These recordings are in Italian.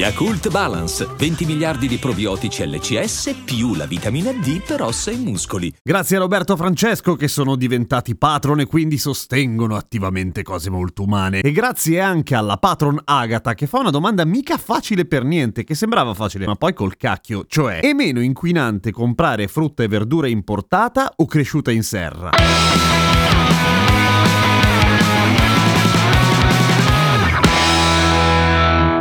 Yakult Balance, 20 miliardi di probiotici LCS più la vitamina D per ossa e muscoli. Grazie a Roberto Francesco che sono diventati patron e quindi sostengono attivamente cose molto umane. E grazie anche alla patron Agata che fa una domanda mica facile per niente, che sembrava facile, ma poi col cacchio. Cioè, è meno inquinante comprare frutta e verdura importata o cresciuta in serra?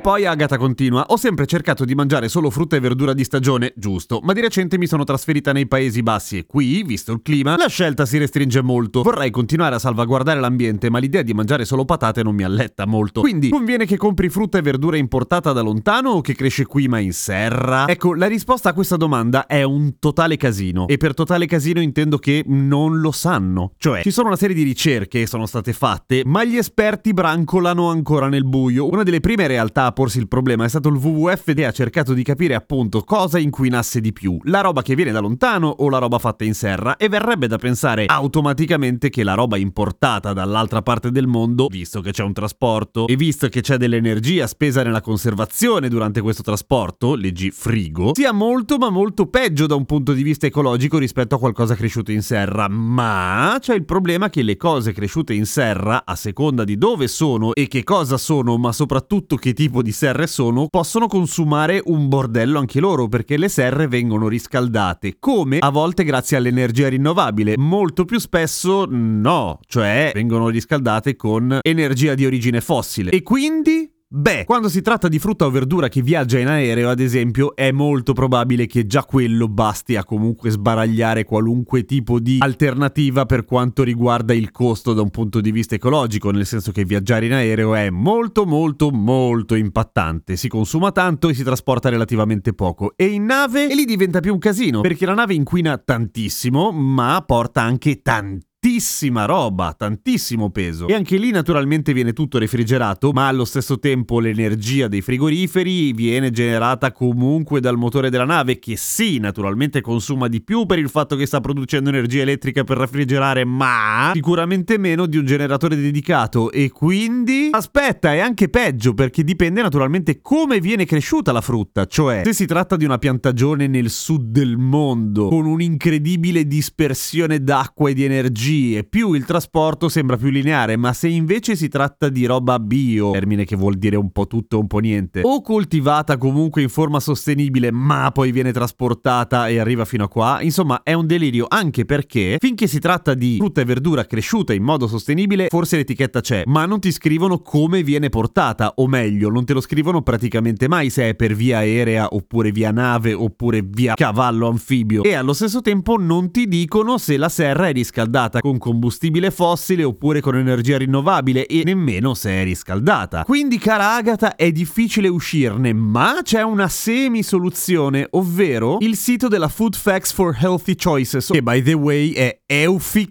Poi Agatha continua: Ho sempre cercato di mangiare solo frutta e verdura di stagione, giusto, ma di recente mi sono trasferita nei Paesi Bassi e qui, visto il clima, la scelta si restringe molto. Vorrei continuare a salvaguardare l'ambiente, ma l'idea di mangiare solo patate non mi alletta molto. Quindi, conviene che compri frutta e verdura importata da lontano o che cresce qui ma in serra? Ecco, la risposta a questa domanda è un totale casino. E per totale casino intendo che non lo sanno. Cioè, ci sono una serie di ricerche che sono state fatte, ma gli esperti brancolano ancora nel buio. Una delle prime realtà a porsi il problema. È stato il WWF che ha cercato di capire appunto cosa inquinasse di più, la roba che viene da lontano o la roba fatta in serra? E verrebbe da pensare automaticamente che la roba importata dall'altra parte del mondo, visto che c'è un trasporto e visto che c'è dell'energia spesa nella conservazione durante questo trasporto, leggi frigo, sia molto ma molto peggio da un punto di vista ecologico rispetto a qualcosa cresciuto in serra, ma c'è il problema che le cose cresciute in serra, a seconda di dove sono e che cosa sono, ma soprattutto che tipo di serre sono, possono consumare un bordello anche loro perché le serre vengono riscaldate, come a volte grazie all'energia rinnovabile, molto più spesso no, cioè vengono riscaldate con energia di origine fossile. E quindi Beh, quando si tratta di frutta o verdura che viaggia in aereo, ad esempio, è molto probabile che già quello basti a comunque sbaragliare qualunque tipo di alternativa per quanto riguarda il costo da un punto di vista ecologico, nel senso che viaggiare in aereo è molto molto molto impattante, si consuma tanto e si trasporta relativamente poco. E in nave e lì diventa più un casino, perché la nave inquina tantissimo, ma porta anche tantissimo tantissima roba, tantissimo peso. E anche lì naturalmente viene tutto refrigerato, ma allo stesso tempo l'energia dei frigoriferi viene generata comunque dal motore della nave, che sì, naturalmente consuma di più per il fatto che sta producendo energia elettrica per raffrigerare, ma sicuramente meno di un generatore dedicato. E quindi... Aspetta, è anche peggio, perché dipende naturalmente come viene cresciuta la frutta, cioè se si tratta di una piantagione nel sud del mondo, con un'incredibile dispersione d'acqua e di energia, energie, più il trasporto sembra più lineare, ma se invece si tratta di roba bio, termine che vuol dire un po' tutto un po' niente, o coltivata comunque in forma sostenibile, ma poi viene trasportata e arriva fino a qua, insomma è un delirio anche perché finché si tratta di frutta e verdura cresciuta in modo sostenibile, forse l'etichetta c'è, ma non ti scrivono come viene portata, o meglio, non te lo scrivono praticamente mai se è per via aerea oppure via nave oppure via cavallo anfibio. E allo stesso tempo non ti dicono se la serra è riscaldata con combustibile fossile oppure con energia rinnovabile e nemmeno se è riscaldata. Quindi, cara Agata, è difficile uscirne, ma c'è una semi-soluzione, ovvero il sito della Food Facts for Healthy Choices, che by the way è eufic.org,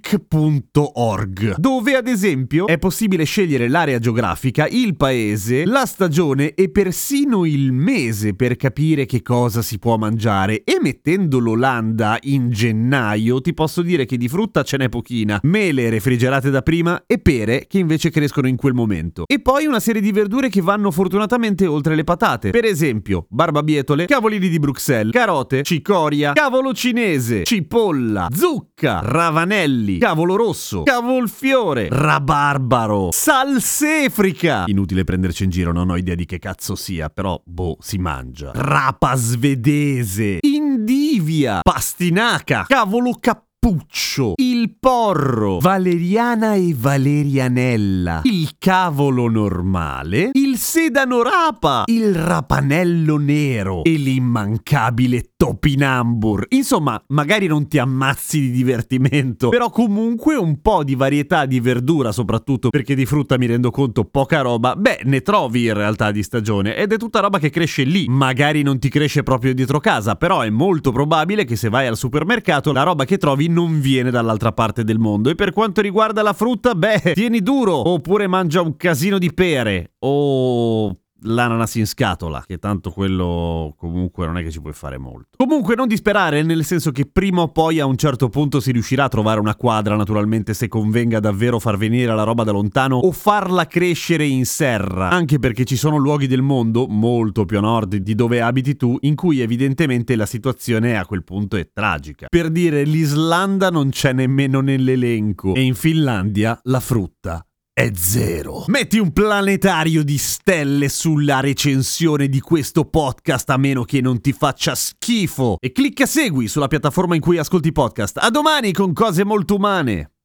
dove ad esempio è possibile scegliere l'area geografica, il paese, la stagione e persino il mese per capire che cosa si può mangiare e mettendo l'Olanda in gennaio ti posso dire che di frutta ce n'è pochino mattina, mele refrigerate da prima e pere che invece crescono in quel momento. E poi una serie di verdure che vanno fortunatamente oltre le patate. Per esempio, barbabietole, cavolini di Bruxelles, carote, cicoria, cavolo cinese, cipolla, zucca, ravanelli, cavolo rosso, cavolfiore, rabarbaro, salsefrica. Inutile prenderci in giro, non ho idea di che cazzo sia, però boh, si mangia. Rapa svedese, indivia, pastinaca, cavolo cappello Puccio, il porro, valeriana e valerianella, il cavolo normale, il sedano rapa, il rapanello nero e l'immancabile topinambur. Insomma, magari non ti ammazzi di divertimento, però comunque un po' di varietà di verdura, soprattutto perché di frutta mi rendo conto poca roba, beh, ne trovi in realtà di stagione ed è tutta roba che cresce lì. Magari non ti cresce proprio dietro casa, però è molto probabile che se vai al supermercato la roba che trovi non viene dall'altra parte del mondo. E per quanto riguarda la frutta, beh, tieni duro, oppure mangia un casino di pere, o l'ananas in scatola, che tanto quello comunque non è che ci puoi fare molto. Comunque non disperare, nel senso che prima o poi a un certo punto si riuscirà a trovare una quadra, naturalmente se convenga davvero far venire la roba da lontano o farla crescere in serra, anche perché ci sono luoghi del mondo, molto più a nord di dove abiti tu, in cui evidentemente la situazione a quel punto è tragica. Per dire l'Islanda non c'è nemmeno nell'elenco e in Finlandia la frutta è zero. Metti un planetario di stelle sulla recensione di questo podcast a meno che non ti faccia schifo e clicca segui sulla piattaforma in cui ascolti podcast. A domani con cose molto umane.